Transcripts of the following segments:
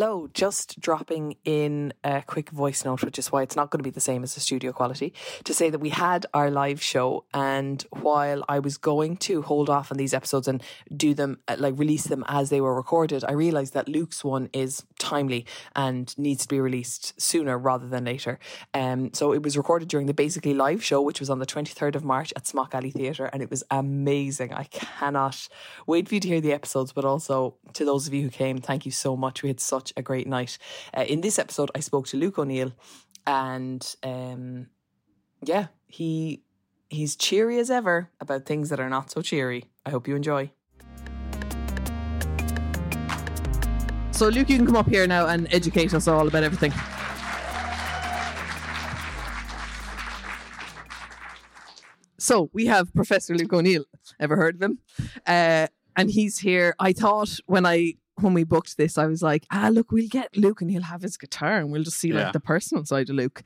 Hello, just dropping in a quick voice note, which is why it's not going to be the same as the studio quality, to say that we had our live show. And while I was going to hold off on these episodes and do them, uh, like release them as they were recorded, I realised that Luke's one is timely and needs to be released sooner rather than later. Um, so it was recorded during the Basically Live show, which was on the 23rd of March at Smock Alley Theatre, and it was amazing. I cannot wait for you to hear the episodes, but also to those of you who came, thank you so much. We had such a great night. Uh, in this episode, I spoke to Luke O'Neill, and um, yeah, he he's cheery as ever about things that are not so cheery. I hope you enjoy. So, Luke, you can come up here now and educate us all about everything. So, we have Professor Luke O'Neill. Ever heard of him? Uh, and he's here. I thought when I when we booked this, I was like, ah, look, we'll get Luke and he'll have his guitar and we'll just see Yeah. like the personal side of Luke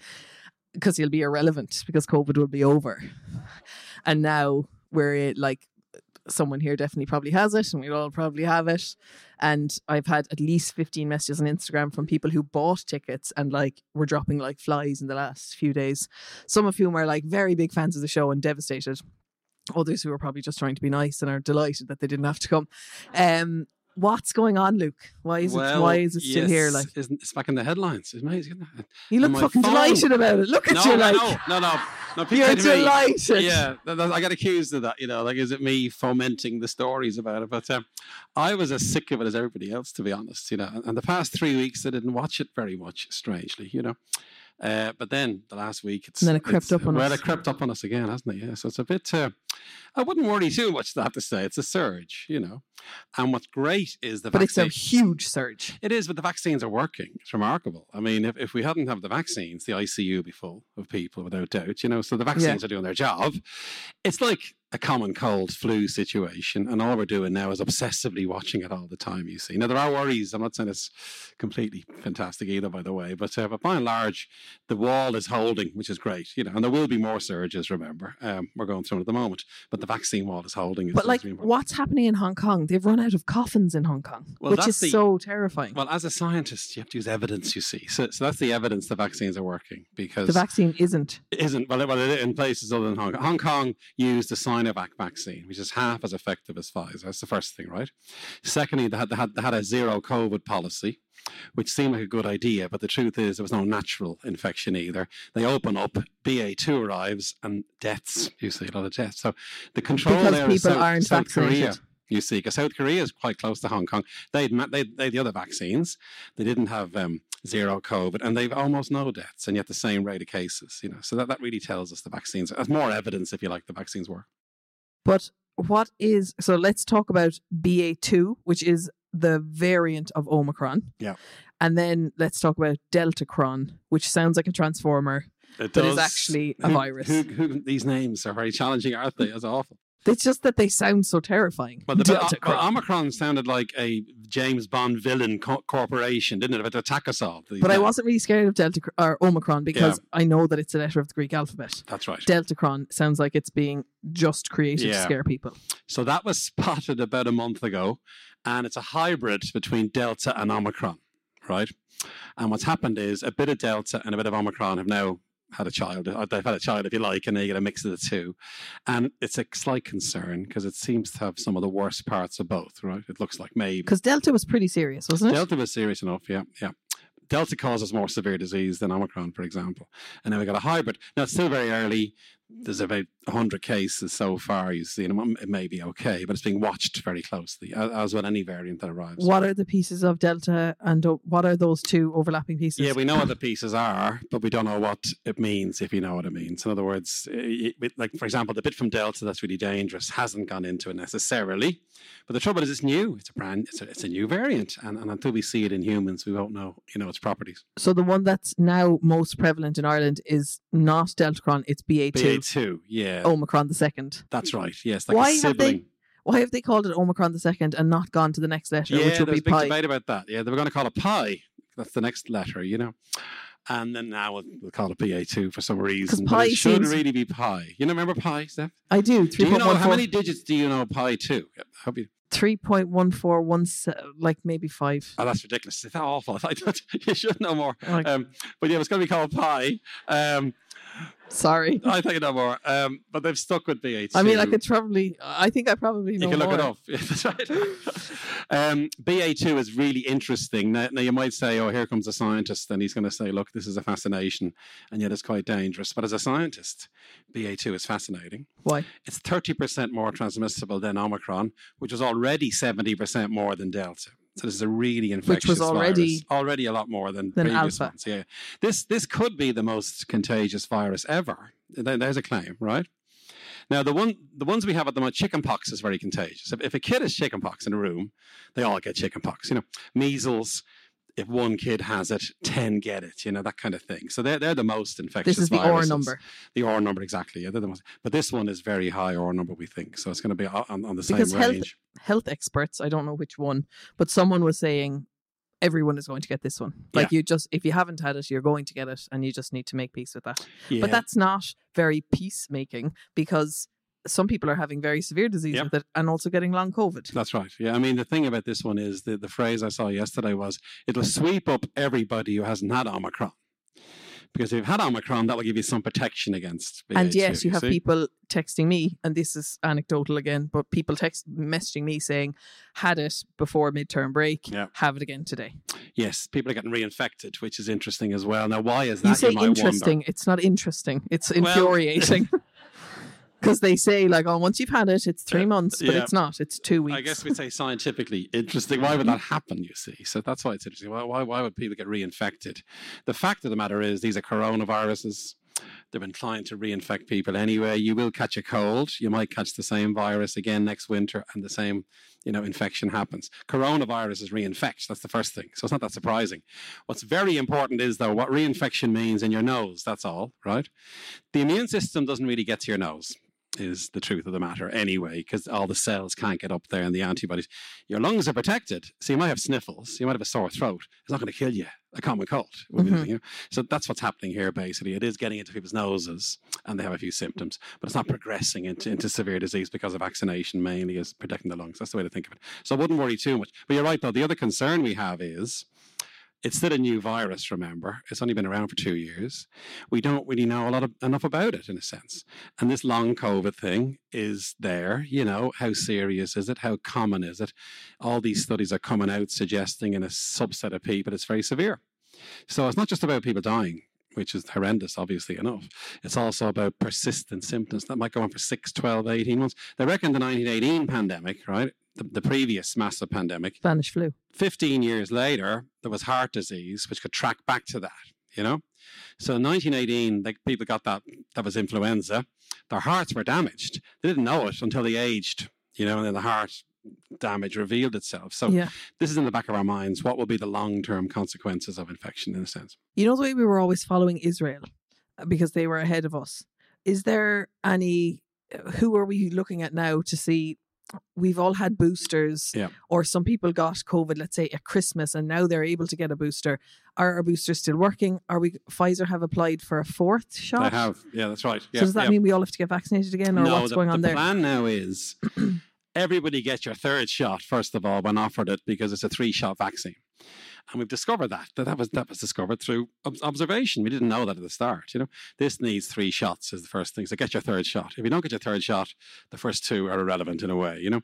because he'll be irrelevant because COVID will be over. And now we're like, someone here definitely probably has it and we'll all probably have it. And I've had at least 15 messages on Instagram from people who bought tickets and like were dropping like flies in the last few days. Some of whom are like very big fans of the show and devastated. Others who are probably just trying to be nice and are delighted that they didn't have to come. Um, what's going on, Luke? Why is it? Why is it still here? Like isn't, it's back in the headlines. It's amazing. You look fucking phone. delighted about it. Look at No, you, like know. no, no, no. you're to me, delighted. Yeah, I got accused of that. You know, like is it me fomenting the stories about it? But um, I was as sick of it as everybody else, to be honest. You know, and, and the past three weeks I didn't watch it very much. Strangely, you know. Uh, but then the last week, it's And then it crept up on well, us. it crept up on us again, hasn't it? Yeah. So it's a bit. Uh, I wouldn't worry too much. I have to say, it's a surge, you know. And what's great is the But it's a huge surge. It is, but the vaccines are working. It's remarkable. I mean, if, if we hadn't have the vaccines, the ICU would be full of people without doubt, you know. So the vaccines are doing their job. It's like a common cold flu situation, and all we're doing now is obsessively watching it all the time, you see. Now there are worries. I'm not saying it's completely fantastic either, by the way, but uh, but by and large, the wall is holding, which is great, you know, and there will be more surges, remember. Um, we're going through it at the moment, but the vaccine wall is holding. It's- But like, it's really important. what's happening in Hong Kong? They've run out of coffins in Hong Kong, Well, which is the- so terrifying. Well, as a scientist, you have to use evidence. You see, so, so that's the evidence the vaccines are working because the vaccine isn't. it isn't well, well in places other than Hong Kong. Hong Kong used the Sinovac vaccine, which is half as effective as Pfizer. That's the first thing, right? Secondly, they had, they had, they had a zero COVID policy, which seemed like a good idea, but the truth is there was no natural infection either. They open up, BA2 arrives, and deaths. You see a lot of deaths. So the control Because there is people South, aren't South Korea. You see, because South Korea is quite close to Hong Kong. They they had the other vaccines. They didn't have um, zero COVID, and they've almost no deaths, and yet the same rate of cases. You know, so that, that really tells us the vaccines. That's more evidence, if you like, the vaccines work. But what is so? Let's talk about BA two, which is the variant of Omicron. Yeah. And then let's talk about Delta Deltacron, which sounds like a transformer, It but is actually a who- virus. Who, who, these names are very challenging, aren't they? It's awful. It's just that they sound so terrifying. But the but, but Omicron sounded like a James Bond villain co- corporation, didn't it? About to attack us all. but I wasn't really scared of Delta or Omicron because I know that it's a letter of the Greek alphabet. That's right. Deltacron sounds like it's being just created to scare people. So that was spotted about a month ago, and it's a hybrid between Delta and Omicron, right? And what's happened is a bit of Delta and a bit of Omicron have now had a child. Uh, they've had a child, if you like, and you get a mix of the two. And it's a slight concern because it seems to have some of the worst parts of both, right? It looks like maybe. Because Delta was pretty serious, wasn't it? Delta was serious enough, yeah, yeah. Delta causes more severe disease than Omicron, for example. And then we got a hybrid. Now, it's still very early. There's about 100 cases so far, you see, and it may be okay, but it's being watched very closely, as, with any variant that arrives. What are the pieces of Delta and uh, what are those two overlapping pieces? Yeah, we know what the pieces are, but we don't know what it means if you know what it means. In other words, it, it- like for example, the bit from Delta that's really dangerous hasn't gone into it necessarily. But the trouble is, it's new. It's a brand. It's a, it's a new variant, and, and until we see it in humans, we won't know, you know, its properties. So the one that's now most prevalent in Ireland is not Deltacron, it's BA2, BA2, yeah, Omicron the second. that's right. Yes, like Why a have they- Why have they called it Omicron the second and not gone to the next letter, yeah, which would be a big pi? debate about that. Yeah, they were going to call it pi. That's the next letter, you know. And then now we'll, we'll call it BA2 for some reason. But pi it should seems- really be pi. You know, remember pi, Steph? I do. Do you know how 3.14 many digits do you know pi to? I hope you. 3.1417, like maybe five. Oh, that's ridiculous. Is that awful? I thought you should know more. Like, Um, but yeah, it's going to be called pi. Um, sorry. I think you know more. Um, but they've stuck with BA2. I mean, I could probably, I think I probably know You can look more. it up. Yeah, that's right. um, BA2 is really interesting. Now, now, you might say, oh, here comes a scientist, and he's going to say, look, this is a fascination, and yet it's quite dangerous. But as a scientist, BA2 is fascinating. Why? It's 30% more transmissible than Omicron, which was already 70% more than Delta. So this is a really infectious Which was already- virus. already a lot more than, than previous Alpha. ones. Yeah, this this could be the most contagious virus ever. There's a claim, right? Now the one the ones we have at the moment, chickenpox is very contagious. If, if a kid has chickenpox in a room, they all get chickenpox. You know, measles. If one kid has it, ten get it. You know that kind of thing. So they're they're the most infectious. This is the R number. The R number exactly. Yeah, they're the most. But this one is very high R number. We think so. It's going to be on, on the same Because health- range. Health experts, I don't know which one, but someone was saying everyone is going to get this one. Like you just, if you haven't had it, you're going to get it, and you just need to make peace with that. Yeah. But that's not very peacemaking because some people are having very severe disease Yep. with it and also getting long COVID. That's right. Yeah, I mean the thing about this one is the the phrase I saw yesterday was it'll sweep up everybody who hasn't had Omicron. Because if you've had Omicron, that will give you some protection against. and BA2, yes, you have see? people texting me, and this is anecdotal again, but people text messaging me saying, had it before midterm break, Yeah. have it again today. Yes, people are getting reinfected, which is interesting as well. Now, why is that? you say wonder. interesting. It's not interesting. It's Well- infuriating. Because they say, like, oh, once you've had it, it's three Yeah. months, but Yeah. it's not. It's two weeks. I guess we'd say scientifically interesting. Why would that happen? You see, so that's why it's interesting. Why, why, why would people get reinfected? The fact of the matter is, these are coronaviruses. They're inclined to reinfect people anyway. You will catch a cold. You might catch the same virus again next winter, and the same, you know, infection happens. Coronavirus is reinfect. That's the first thing. So it's not that surprising. What's very important is though what reinfection means in your nose. That's all, right? The immune system doesn't really get to your nose is the truth of the matter anyway, because all the cells can't get up there and the antibodies. Your lungs are protected, so you might have sniffles, you might have a sore throat. It's not going to kill you. A common cold. would be the Mhm. thing, you know? So that's what's happening here. Basically, it is getting into people's noses, and they have a few symptoms, but it's not progressing into, into severe disease because of vaccination. Mainly is protecting the lungs. That's the way to think of it. So I wouldn't worry too much. But you're right, though. The other concern we have is. It's still a new virus, remember. It's only been around for two years. We don't really know a lot of, enough about it, in a sense. And this long COVID thing is there. You know, how serious is it? How common is it? All these studies are coming out suggesting in a subset of people it's very severe. So it's not just about people dying, which is horrendous, obviously enough. It's also about persistent symptoms that might go on for 6, 12, 18 months. They reckon the 1918 pandemic, right? The, the previous massive pandemic, Spanish flu. 15 years later, there was heart disease, which could track back to that, you know? So in 1918, like, people got that, that was influenza. Their hearts were damaged. They didn't know it until they aged, you know, and then the heart damage revealed itself. So yeah. this is in the back of our minds. What will be the long term consequences of infection, in a sense? You know the way we were always following Israel uh, because they were ahead of us. Is there any? Who are we looking at now to see? We've all had boosters, Yeah. or some people got COVID, let's say at Christmas, and now they're able to get a booster. Are our boosters still working? Are we? Pfizer have applied for a fourth shot. They have. Yeah, that's right. Yeah, so does that yeah. mean we all have to get vaccinated again, or no, what's the, going the on there? plan now is everybody gets your third shot first of all when offered it because it's a three shot vaccine. And we've discovered that. that that was that was discovered through ob- observation. We didn't know that at the start. You know, this needs three shots is the first thing. So get your third shot. If you don't get your third shot, the first two are irrelevant in a way. You know,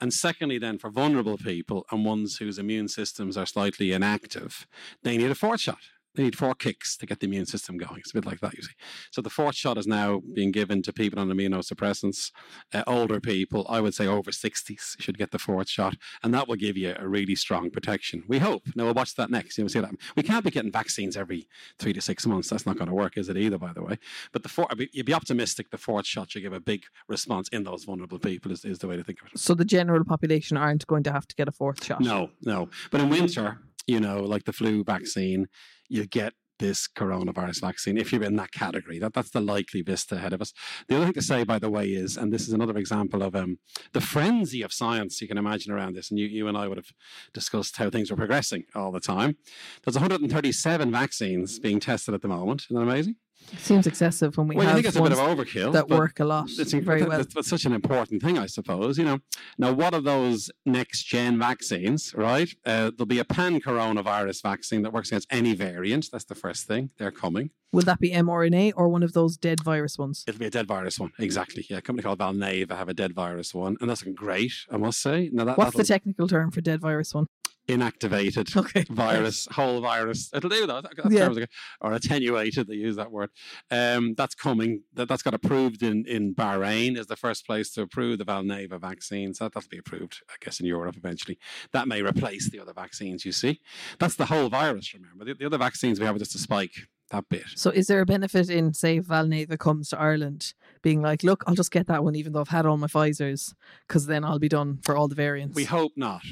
and secondly, then for vulnerable people and ones whose immune systems are slightly inactive, they need a fourth shot. They need four kicks to get the immune system going. It's a bit like that, you see. So the fourth shot is now being given to people on immunosuppressants. Uh, older people, I would say over 60s, should get the fourth shot, and that will give you a really strong protection. We hope. Now we'll watch that next. You'll see that. We can't be getting vaccines every three to six months. That's not going to work, is it either? By the way, but the four, you'd be optimistic. The fourth shot should give a big response in those vulnerable people. Is, is the way to think of it. So the general population aren't going to have to get a fourth shot. No, no. But in winter, you know, like the flu vaccine, you get this coronavirus vaccine if you're in that category. That that's the likely vista ahead of us. The other thing to say, by the way, is, and this is another example of um, the frenzy of science you can imagine around this. And you, you and I would have discussed how things are progressing all the time. There's 137 vaccines being tested at the moment. Isn't that amazing? Seems excessive when we well, have I think it's a bit of overkill. that work a lot It's, very that- well. that's, that's such an important thing, I suppose. You know, now what are those next gen vaccines? Right, uh, there'll be a pan coronavirus vaccine that works against any variant. That's the first thing. They're coming. Will that be mRNA or one of those dead virus ones? It'll be a dead virus one. Exactly. Yeah, a company called Valneva have a dead virus one, and that's great. I must say. Now that What's the technical term for dead virus one? Inactivated Okay. virus, whole virus. It'll do that. that Yeah. Or attenuated, they use that word. Um, that's coming. That, that's got approved in, in Bahrain, is the first place to approve the Valneva vaccine. So that'll be approved, I guess, in Europe eventually. That may replace the other vaccines you see. That's the whole virus, remember. The, the other vaccines we have are just a spike, that bit. So is there a benefit in, say, Valneva comes to Ireland being like, look, I'll just get that one even though I've had all my Pfizer's because then I'll be done for all the variants? We hope not.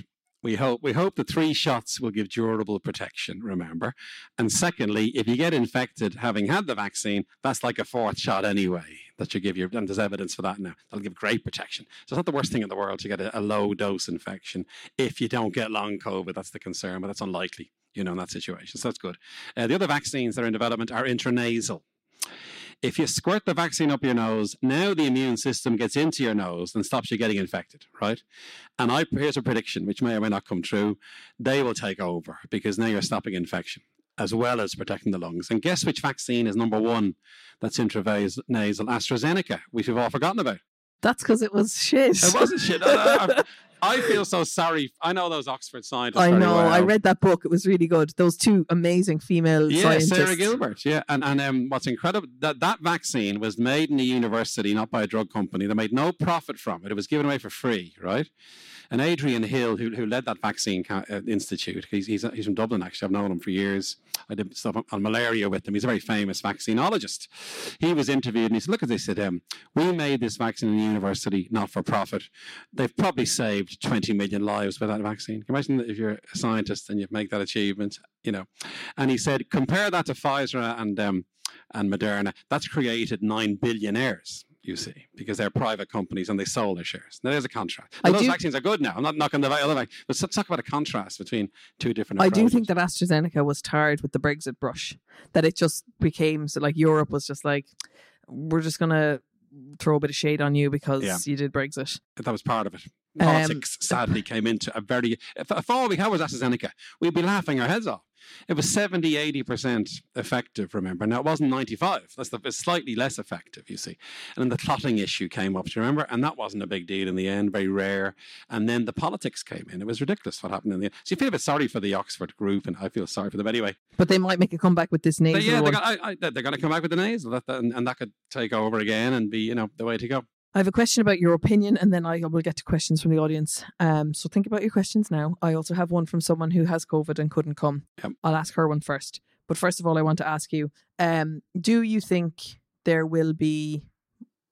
We hope we hope the three shots will give durable protection. Remember, and secondly, if you get infected having had the vaccine, that's like a fourth shot anyway that you give your. And there's evidence for that now. That'll give great protection. So it's not the worst thing in the world to get a, a low dose infection if you don't get long COVID. That's the concern, but that's unlikely. You know, in that situation, so that's good. Uh, the other vaccines that are in development are intranasal. If you squirt the vaccine up your nose, now the immune system gets into your nose and stops you getting infected, right? And I here's a prediction, which may or may not come true. They will take over because now you're stopping infection as well as protecting the lungs. And guess which vaccine is number one that's intranasal? AstraZeneca, which we've all forgotten about. That's because it was shit. It wasn't shit. I, feel so sorry. I know those Oxford scientists. I know. I read that book. It was really good. Those two amazing female Yeah, scientists. Sarah Gilbert. Yeah, and and um, what's incredible that that vaccine was made in a university, not by a drug company. They made no profit from it. It was given away for free, right? And Adrian Hill, who, who led that vaccine uh, institute, he's, he's he's from Dublin. Actually, I've known him for years. I did stuff on, malaria with him. He's a very famous vaccinologist. He was interviewed and he said, "Look at this. He said, um, we made this vaccine in the university, not for profit. They've probably saved 20 million lives with that vaccine. Can you imagine if you're a scientist and you make that achievement, you know?" And he said, compare that to Pfizer and um, and Moderna. That's created nine billionaires. You see, because they're private companies and they sold their shares. Now there's a contrast. I Now, those do- vaccines are good now. I'm not knocking the other vaccine, but let's talk about a contrast between two different. Approaches. I do think that AstraZeneca was tired with the Brexit brush. That it just became so like Europe was just like, we're just gonna throw a bit of shade on you because Yeah. you did Brexit. that was part of it. Um, Politics sadly came into a very. If, if all we had was AstraZeneca, we'd be laughing our heads off. It was 70, 80% effective, remember. Now, it wasn't 95. That's the, it's slightly less effective, you see. And then the clotting issue came up, do you remember? And that wasn't a big deal in the end, very rare. And then the politics came in. It was ridiculous what happened in the end. So you feel a bit sorry for the Oxford group, and I feel sorry for them anyway. But they might make a comeback with this But nasal yeah, they're gonna, I, I, they're going to come back with the nasal, and, and that could take over again and be, you know, the way to go. I have a question about your opinion, and then I will get to questions from the audience. Um, so think about your questions now. I also have one from someone who has COVID and couldn't come. Yep. I'll ask her one first. But first of all, I want to ask you: um, Do you think there will be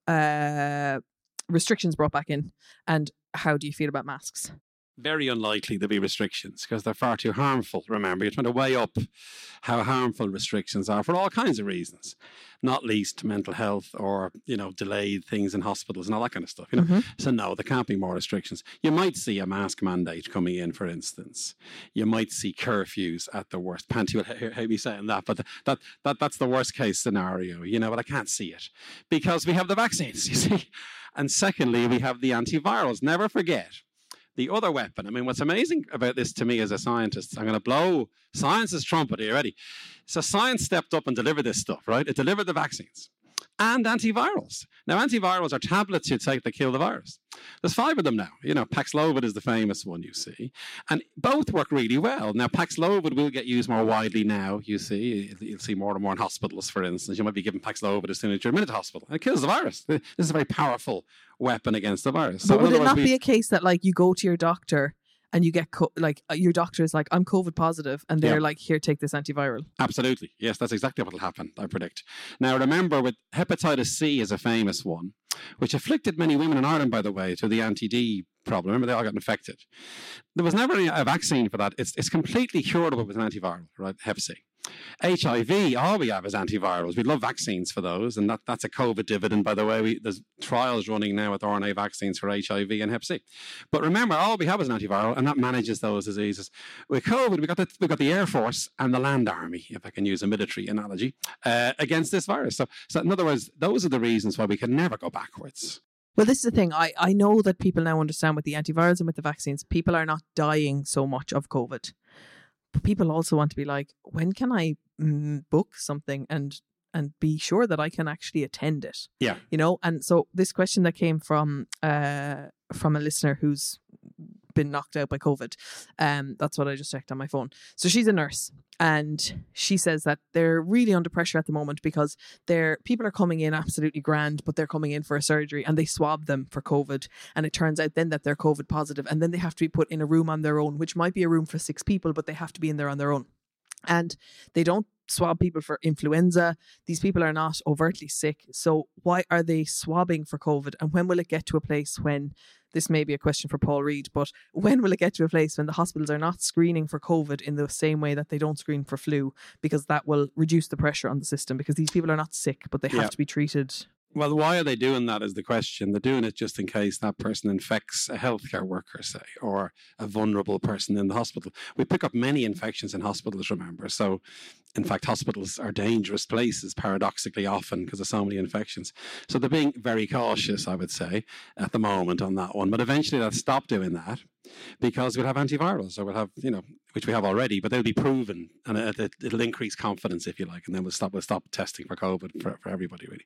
uh, restrictions brought back in, and how do you feel about masks? Very unlikely to be restrictions because they're far too harmful. Remember, you're trying to weigh up how harmful restrictions are for all kinds of reasons, not least mental health or you know delayed things in hospitals and all that kind of stuff. You know, Mhm. so no, there can't be more restrictions. You might see a mask mandate coming in, for instance. You might see curfews at the worst. Panty will hear, hear me saying that, but that that that's the worst case scenario. You know, but I can't see it because we have the vaccines. You see, and secondly, we have the antivirals. Never forget the other weapon. I mean, what's amazing about this to me as a scientist, I'm going to blow science's trumpet here already. So science stepped up and delivered this stuff, right? It delivered the vaccines and antivirals. Now, antivirals are tablets you take that kill the virus. There's five of them now. You know, Paxlovid is the famous one, you see. And both work really well. Now, Paxlovid will get used more widely now, you see. You'll see more and more in hospitals, for instance. You might be given Paxlovid as soon as you're admitted to hospital. And it kills the virus. This is a very powerful weapon against the virus. but in would it not we- be a case that like you go to your doctor and you get co- like uh, your doctor is like I'm COVID positive, and they're Yeah. like, here, take this antiviral. Absolutely. Yes, that's exactly what will happen, I predict. Now, remember, with hepatitis C is a famous one, which afflicted many women in Ireland, by the way, to the anti D problem. Remember, they all got infected. There was never a vaccine for that. It's, it's completely curable with an antiviral, right? Hep C. HIV, all we have is antivirals. We'd love vaccines for those, and that, that's a COVID dividend, by the way. We, there's trials running now with RNA vaccines for HIV and Hep C. But remember, all we have is an antiviral, and that manages those diseases. With COVID, we got the we got the Air Force and the Land Army, if I can use a military analogy, uh, against this virus. So, so in other words, those are the reasons why we can never go backwards. Well, this is the thing. I, I know that people now understand with the antivirals and with the vaccines, people are not dying so much of COVID. People also want to be like, when can I mm, book something and and be sure that I can actually attend it? Yeah. You know, and so this question that came from uh from a listener who's been knocked out by COVID. Um, that's what I just checked on my phone. So she's a nurse, and she says that they're really under pressure at the moment because their people are coming in absolutely grand, but they're coming in for a surgery and they swab them for COVID, and it turns out then that they're COVID positive, and then they have to be put in a room on their own, which might be a room for six people, but they have to be in there on their own, and they don't swab people for influenza. These people are not overtly sick. So why are they swabbing for COVID? And when will it get to a place when this may be a question for Paul Reid, but when will it get to a place when the hospitals are not screening for COVID in the same way that they don't screen for flu? Because that will reduce the pressure on the system because these people are not sick, but they have Yeah. to be treated. Well, why are they doing that is the question. They're doing it just in case that person infects a healthcare worker, say, or a vulnerable person in the hospital. We pick up many infections in hospitals, remember. So, in fact, hospitals are dangerous places, paradoxically often, because of so many infections. So, they're being very cautious, I would say, at the moment on that one. But eventually, they'll stop doing that because we'll have antivirals, or we'll have, you know, which we have already, but they'll be proven and it, it'll increase confidence, if you like, and then we'll stop, we'll stop testing for COVID for, for everybody, really.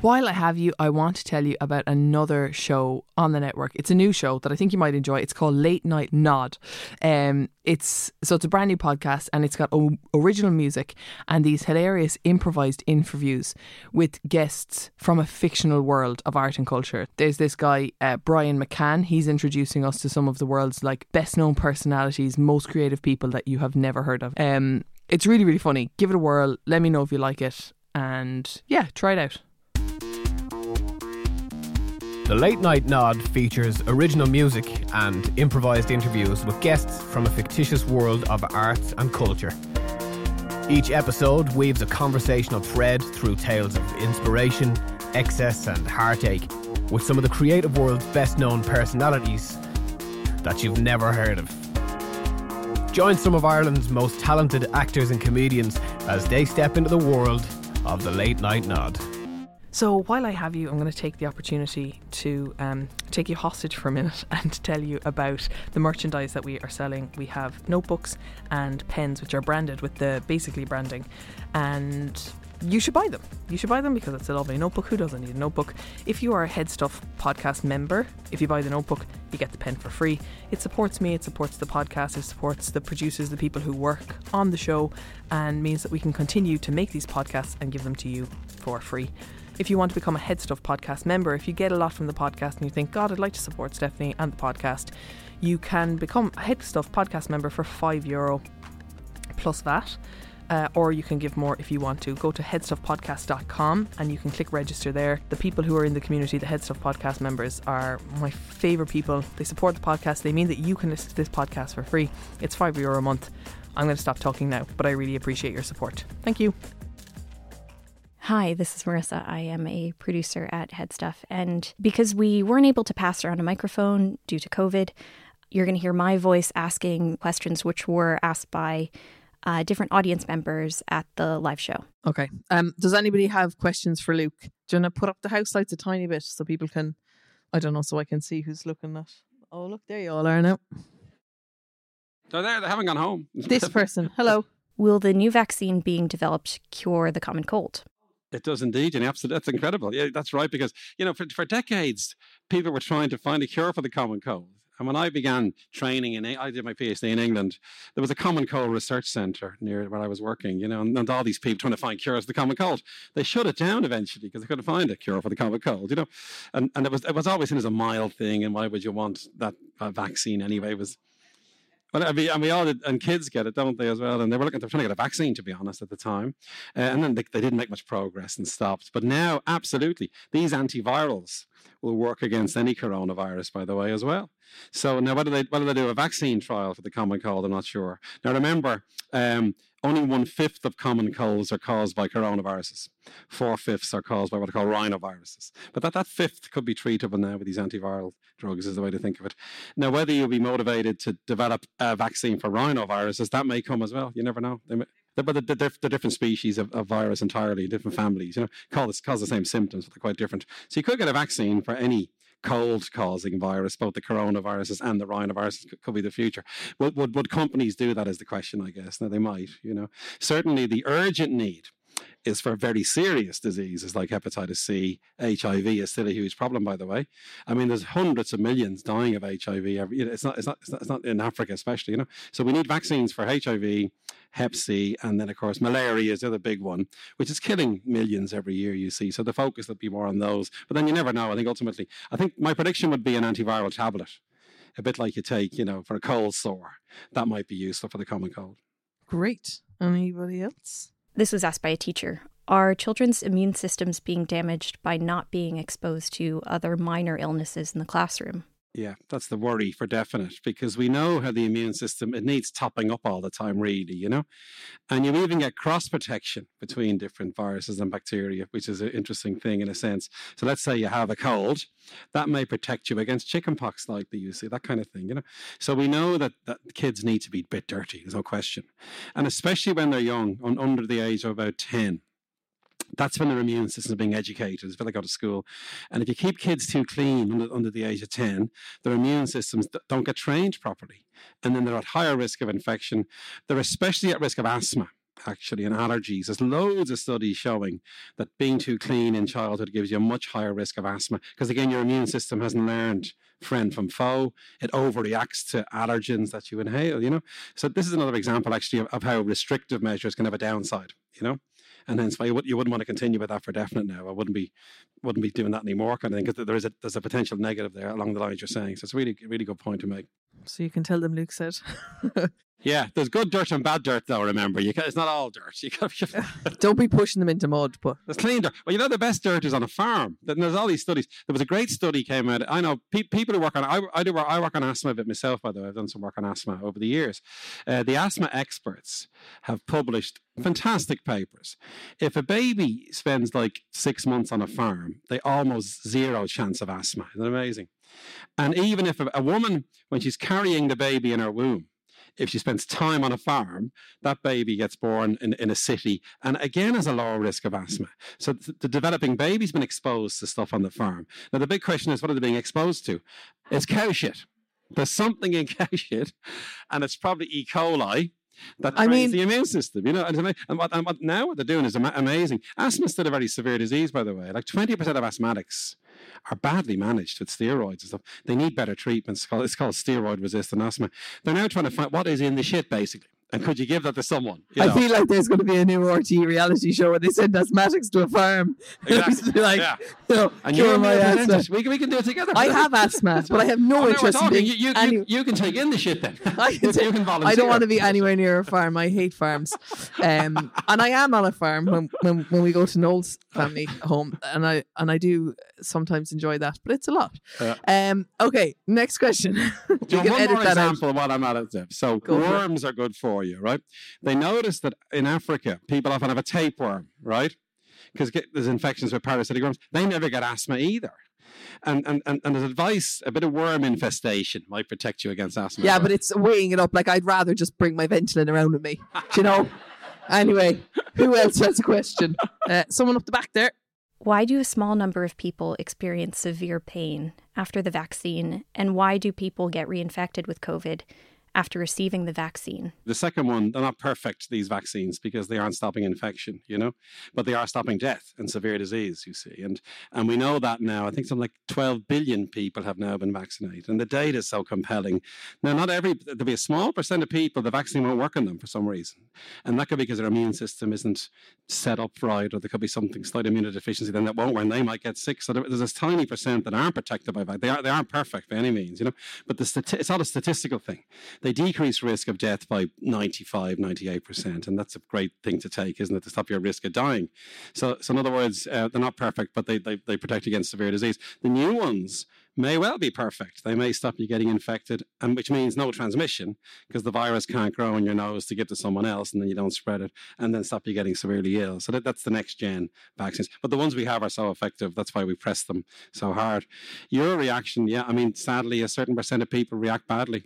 While I have you, I want to tell you about another show on the network. It's a new show that I think you might enjoy. It's called Late Night Nod. Um, it's so it's a brand new podcast and it's got o- original music and these hilarious improvised interviews with guests from a fictional world of art and culture. There's this guy uh, Brian McCann. He's introducing us to some of the world's like best known personalities, most creative people that you have never heard of. Um, it's really really funny. Give it a whirl. Let me know if you like it, and yeah, try it out. The Late Night Nod features original music and improvised interviews with guests from a fictitious world of arts and culture. Each episode weaves a conversational thread through tales of inspiration, excess, and heartache with some of the creative world's best known personalities that you've never heard of. Join some of Ireland's most talented actors and comedians as they step into the world of the Late Night Nod. So while I have you, I'm going to take the opportunity to um, take you hostage for a minute and tell you about the merchandise that we are selling. We have notebooks and pens, which are branded with the basically branding, and you should buy them. You should buy them because it's a lovely notebook. Who doesn't need a notebook? If you are a Head Stuff podcast member, if you buy the notebook, you get the pen for free. It supports me, it supports the podcast, it supports the producers, the people who work on the show, and means that we can continue to make these podcasts and give them to you for free. If you want to become a Head Stuff podcast member, if you get a lot from the podcast and you think, God, I'd like to support Stephanie and the podcast, you can become a Head Stuff podcast member for five euro plus VAT. Uh, or you can give more if you want to. Go to headstuffpodcast.com and you can click register there. The people who are in the community, the Head Stuff podcast members, are my favourite people. They support the podcast. They mean that you can listen to this podcast for free. It's five euro a month. I'm going to stop talking now, but I really appreciate your support. Thank you. Hi, this is Marissa. I am a producer at Headstuff. And because we weren't able to pass around a microphone due to COVID, you're going to hear my voice asking questions which were asked by uh, different audience members at the live show. Okay. Um, does anybody have questions for Luke? Do you want to put up the house lights a tiny bit so people can, I don't know, so I can see who's looking at. Oh, look, there you all are now. They're there. They haven't gone home. This person. Hello. Will the new vaccine being developed cure the common cold? It does indeed, and absolutely, that's incredible. Yeah, that's right. Because you know, for for decades, people were trying to find a cure for the common cold. And when I began training in, I did my PhD in England. There was a common cold research centre near where I was working. You know, and, and all these people trying to find cures for the common cold. They shut it down eventually because they couldn't find a cure for the common cold. You know, and and it was it was always seen as a mild thing. And why would you want that uh, vaccine anyway? It was well, I mean, and we all did, and kids get it, don't they, as well? And they were looking, they were trying to get a vaccine, to be honest, at the time. Uh, and then they, they, didn't make much progress and stopped. But now, absolutely, these antivirals will work against any coronavirus, by the way, as well. So now, whether they whether they do a vaccine trial for the common cold, I'm not sure. Now, remember, um, only one fifth of common colds are caused by coronaviruses. Four fifths are caused by what are called rhinoviruses. But that, that fifth could be treatable now with these antiviral drugs, is the way to think of it. Now, whether you'll be motivated to develop a vaccine for rhinoviruses, that may come as well. You never know. They May, but the, the, the, different species of, of, virus entirely, different families, you know, cause, cause the same symptoms, but they're quite different. So you could get a vaccine for any cold causing virus, both the coronaviruses and the rhinoviruses could, could be the future. Would, would, would companies do that is the question, I guess. Now they might, you know. Certainly the urgent need is for very serious diseases like hepatitis C. HIV is still a huge problem, by the way. I mean, there's hundreds of millions dying of HIV. Every, you know, it's, not, it's, not, it's, not, it's not in Africa, especially, you know. So we need vaccines for HIV, Hep C, and then, of course, malaria is the other big one, which is killing millions every year, you see. So the focus will be more on those. But then you never know. I think ultimately, I think my prediction would be an antiviral tablet, a bit like you take, you know, for a cold sore. That might be useful for the common cold. Great. Anybody else? This was asked by a teacher. Are children's immune systems being damaged by not being exposed to other minor illnesses in the classroom? Yeah, that's the worry for definite because we know how the immune system it needs topping up all the time, really, you know. And you even get cross protection between different viruses and bacteria, which is an interesting thing in a sense. So let's say you have a cold, that may protect you against chickenpox, likely you see that kind of thing, you know. So we know that, that kids need to be a bit dirty, there's no question, and especially when they're young, on, under the age of about ten that's when their immune system is being educated. It's when they go to school. And if you keep kids too clean under, under the age of 10, their immune systems don't get trained properly. And then they're at higher risk of infection. They're especially at risk of asthma actually and allergies. There's loads of studies showing that being too clean in childhood gives you a much higher risk of asthma because again your immune system hasn't learned friend from foe. It overreacts to allergens that you inhale, you know. So this is another example actually of, of how restrictive measures can have a downside, you know and hence why you, would, you wouldn't want to continue with that for definite now. I wouldn't be wouldn't be doing that anymore kind of thing because there is a there's a potential negative there along the lines you're saying. So it's a really really good point to make. So you can tell them Luke said. Yeah, there's good dirt and bad dirt, though. Remember, you can, it's not all dirt. You got don't be pushing them into mud. But there's clean dirt. Well, you know the best dirt is on a farm. Then there's all these studies. There was a great study came out. I know pe- people who work on. I, I do. I work on asthma a bit myself. By the way, I've done some work on asthma over the years. Uh, the asthma experts have published fantastic papers. If a baby spends like six months on a farm, they almost zero chance of asthma. Isn't that amazing? And even if a, a woman, when she's carrying the baby in her womb if she spends time on a farm, that baby gets born in, in a city and again has a lower risk of asthma. So th- the developing baby's been exposed to stuff on the farm. Now, the big question is what are they being exposed to? It's cow shit. There's something in cow shit, and it's probably E. coli that I mean, the immune system, you know. And, what, and what now what they're doing is amazing. Asthma is still a very severe disease, by the way. Like 20% of asthmatics are badly managed with steroids and stuff. They need better treatments. It's called, it's called steroid resistant asthma. They're now trying to find what is in the shit, basically. And could you give that to someone? You know? I feel like there's going to be a new RT reality show where they send asthmatics to a farm. Exactly. like, yeah. you know, and you're my asthma. We can, we can do it together. I have asthma, but I have no oh, interest in being you, you, any... you, you, can take in the shit then. I, can you can volunteer. I don't want to be anywhere near a farm. I hate farms. Um, and I am on a farm when, when, when we go to Noel's family home, and I and I do sometimes enjoy that, but it's a lot. Yeah. Um, okay, next question. do you one more example out. of what I'm at? So go worms are good for for you, right? They noticed that in Africa, people often have a tapeworm, right? Because there's infections with parasitic worms. They never get asthma either. And, and, and, and there's advice, a bit of worm infestation might protect you against asthma. Yeah, but it's weighing it up. Like, I'd rather just bring my Ventolin around with me. Do you know? anyway, who else has a question? Uh, someone up the back there. Why do a small number of people experience severe pain after the vaccine? And why do people get reinfected with COVID after receiving the vaccine. The second one, they're not perfect, these vaccines, because they aren't stopping infection, you know, but they are stopping death and severe disease, you see. And, and we know that now. I think something like 12 billion people have now been vaccinated. And the data is so compelling. Now, not every, there'll be a small percent of people, the vaccine won't work on them for some reason. And that could be because their immune system isn't set up right, or there could be something, slight immunodeficiency, then that won't work, and they might get sick. So there's this tiny percent that aren't protected by vaccine. They, are, they aren't perfect by any means, you know, but the stati- it's not a statistical thing they decrease risk of death by 95, 98%. And that's a great thing to take, isn't it, to stop your risk of dying. So, so in other words, uh, they're not perfect, but they, they, they protect against severe disease. The new ones may well be perfect. They may stop you getting infected, and which means no transmission because the virus can't grow in your nose to give to someone else, and then you don't spread it, and then stop you getting severely ill. So that, that's the next gen vaccines. But the ones we have are so effective. That's why we press them so hard. Your reaction, yeah, I mean, sadly, a certain percent of people react badly.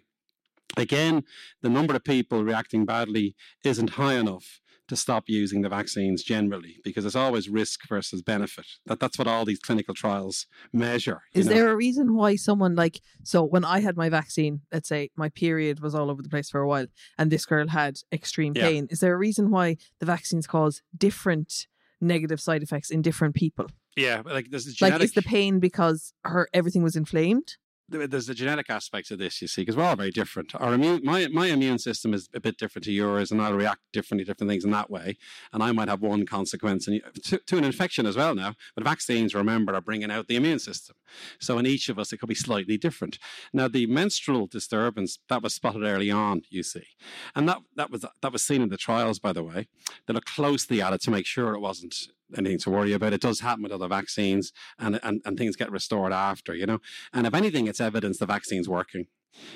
Again, the number of people reacting badly isn't high enough to stop using the vaccines generally because it's always risk versus benefit. That that's what all these clinical trials measure. Is know? there a reason why someone like so when I had my vaccine, let's say my period was all over the place for a while and this girl had extreme Yeah. pain. Is there a reason why the vaccines cause different negative side effects in different people? Yeah, like there's a Like is the pain because her everything was inflamed? There- uh, there's the genetic aspects of this, you see, because we're all very different. Our immune, my my immune system is a bit different to yours, and I'll react differently to different things in that way. And I might have one consequence, and to, to an infection as well now. But vaccines, remember, are bringing out the immune system. So in each of us, it could be slightly different. Now, the menstrual disturbance that was spotted early on, you see, and that that was that was seen in the trials, by the way. They looked closely at it to make sure it wasn't anything to worry about. It does happen with other vaccines, and and, and things get restored after, you know. And if anything, it's evidence the vaccine's working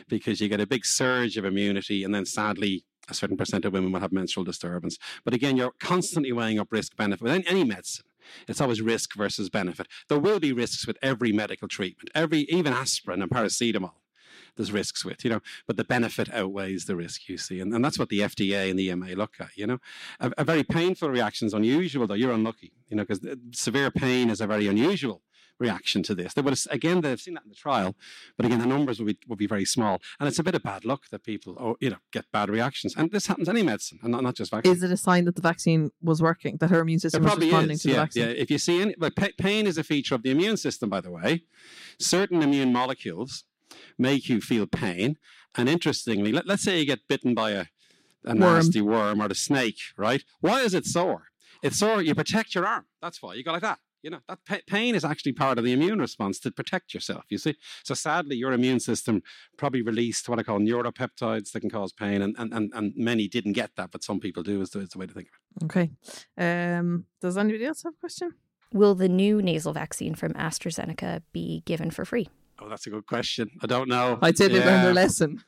because you get a big surge of immunity, and then sadly, a certain percent of women will have menstrual disturbance. But again, you're constantly weighing up risk benefit with any, any medicine. It's always risk versus benefit. There will be risks with every medical treatment, every even aspirin and paracetamol. There's risks with, you know, but the benefit outweighs the risk, you see. And, and that's what the FDA and the EMA look at, you know. A, a very painful reaction is unusual, though. You're unlucky, you know, because uh, severe pain is a very unusual reaction to this. They would have, again, they've seen that in the trial, but again, the numbers would be, would be very small. And it's a bit of bad luck that people, oh, you know, get bad reactions. And this happens any medicine, and not, not just vaccines. Is it a sign that the vaccine was working, that her immune It system was responding is. to the vaccine? yeah. If you see any, but pain is a feature of the immune system, by the way. Certain immune molecules make you feel pain. And interestingly, let, let's say you get bitten by a, a Worm. nasty worm or the snake, right? Why is it sore? It's sore. You protect your arm. That's why you go like that. You know that pa- pain is actually part of the immune response to protect yourself. You see, so sadly, your immune system probably released what I call neuropeptides that can cause pain, and and, and, and many didn't get that, but some people do. Is the, is the way to think of it. Okay. Um, does anybody else have a question? Will the new nasal vaccine from AstraZeneca be given for free? Oh, that's a good question. I don't know. I'd say they learned Yeah. their lesson.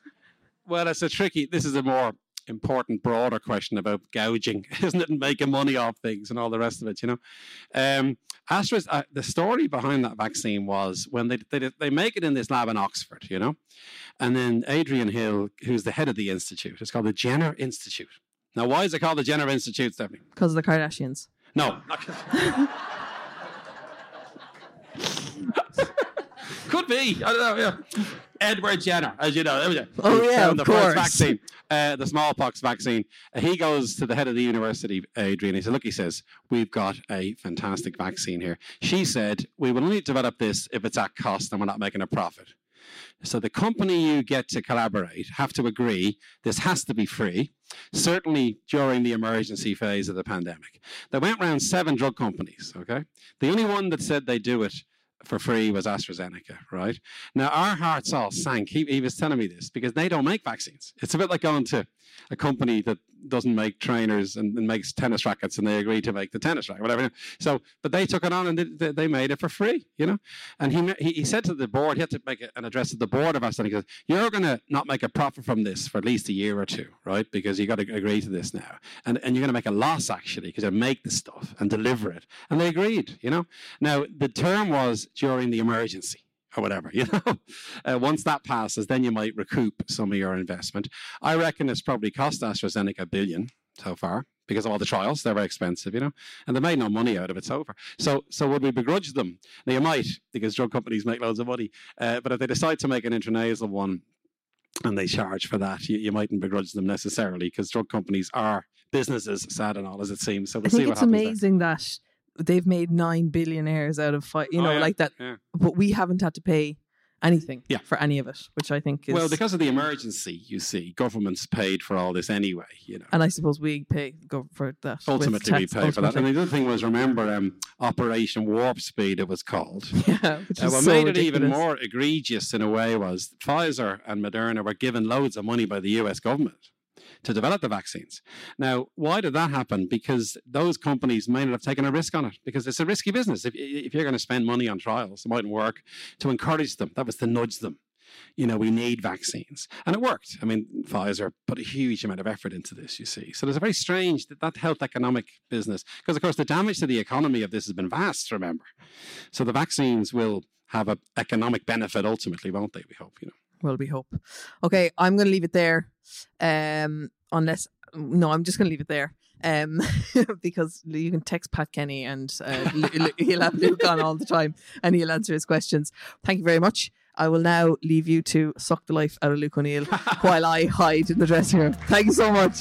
Well, it's a tricky. This is a more important, broader question about gouging, isn't it, and making money off things and all the rest of it. You know, um, Astra's uh, the story behind that vaccine was when they, they they make it in this lab in Oxford, you know, and then Adrian Hill, who's the head of the institute, it's called the Jenner Institute. Now, why is it called the Jenner Institute, Stephanie? Because of the Kardashians. No. Could be. I don't know. Yeah. Edward Jenner, as you know. Oh, yeah, the first vaccine, uh, the smallpox vaccine. Uh, he goes to the head of the university, Adrian. He said, "Look," he says, "we've got a fantastic vaccine here." She said, "We will only develop this if it's at cost and we're not making a profit." So the company you get to collaborate have to agree this has to be free, certainly during the emergency phase of the pandemic. They went around seven drug companies, okay? The only one that said they do it for free was AstraZeneca, right? Now our hearts all sank. He, he was telling me this because they don't make vaccines. It's a bit like going to a company that doesn't make trainers and, and, makes tennis rackets, and they agree to make the tennis racket, whatever. So, but they took it on and they, they made it for free, you know. And he, he, he said to the board, he had to make an address to the board of us, and he goes, "You're going to not make a profit from this for at least a year or two, right? Because you got to agree to this now, and and you're going to make a loss actually because you make the stuff and deliver it." And they agreed, you know. Now the term was during the emergency or whatever, you know. Uh, once that passes, then you might recoup some of your investment. I reckon it's probably cost AstraZeneca a billion so far because of all the trials. They're very expensive, you know, and they made no money out of it so far. So, so would we begrudge them? Now, you might because drug companies make loads of money, uh, but if they decide to make an intranasal one and they charge for that, you, you mightn't begrudge them necessarily because drug companies are businesses, sad and all as it seems. So we'll I think see what it's amazing there. that they've made nine billionaires out of five, you Oh, know, yeah, like that. yeah. But we haven't had to pay anything Yeah. for any of it, which I think is. Well, because of the emergency, you see, governments paid for all this anyway, you know. and I suppose we pay for that. Ultimately, we tax, pay for that. And the other thing was, remember, um, Operation Warp Speed, it was called. yeah, which Uh, what so made it even more egregious in a way was Pfizer and Moderna were given loads of money by the US government to develop the vaccines. Now, why did that happen? Because those companies may not have taken a risk on it because it's a risky business. If, if you're going to spend money on trials, it mightn't work. To encourage them, that was to nudge them. You know, we need vaccines. And it worked. I mean, Pfizer put a huge amount of effort into this, you see. So there's a very strange, that, that health economic business, because of course the damage to the economy of this has been vast, remember. So the vaccines will have an economic benefit ultimately, won't they? We hope, you know. Well, we hope. Okay, I'm going to leave it there. Um, unless no, I'm just going to leave it there. Um, because you can text Pat Kenny and uh, he'll have Luke on all the time and he'll answer his questions. Thank you very much. I will now leave you to suck the life out of Luke O'Neill while I hide in the dressing room. Thank you so much.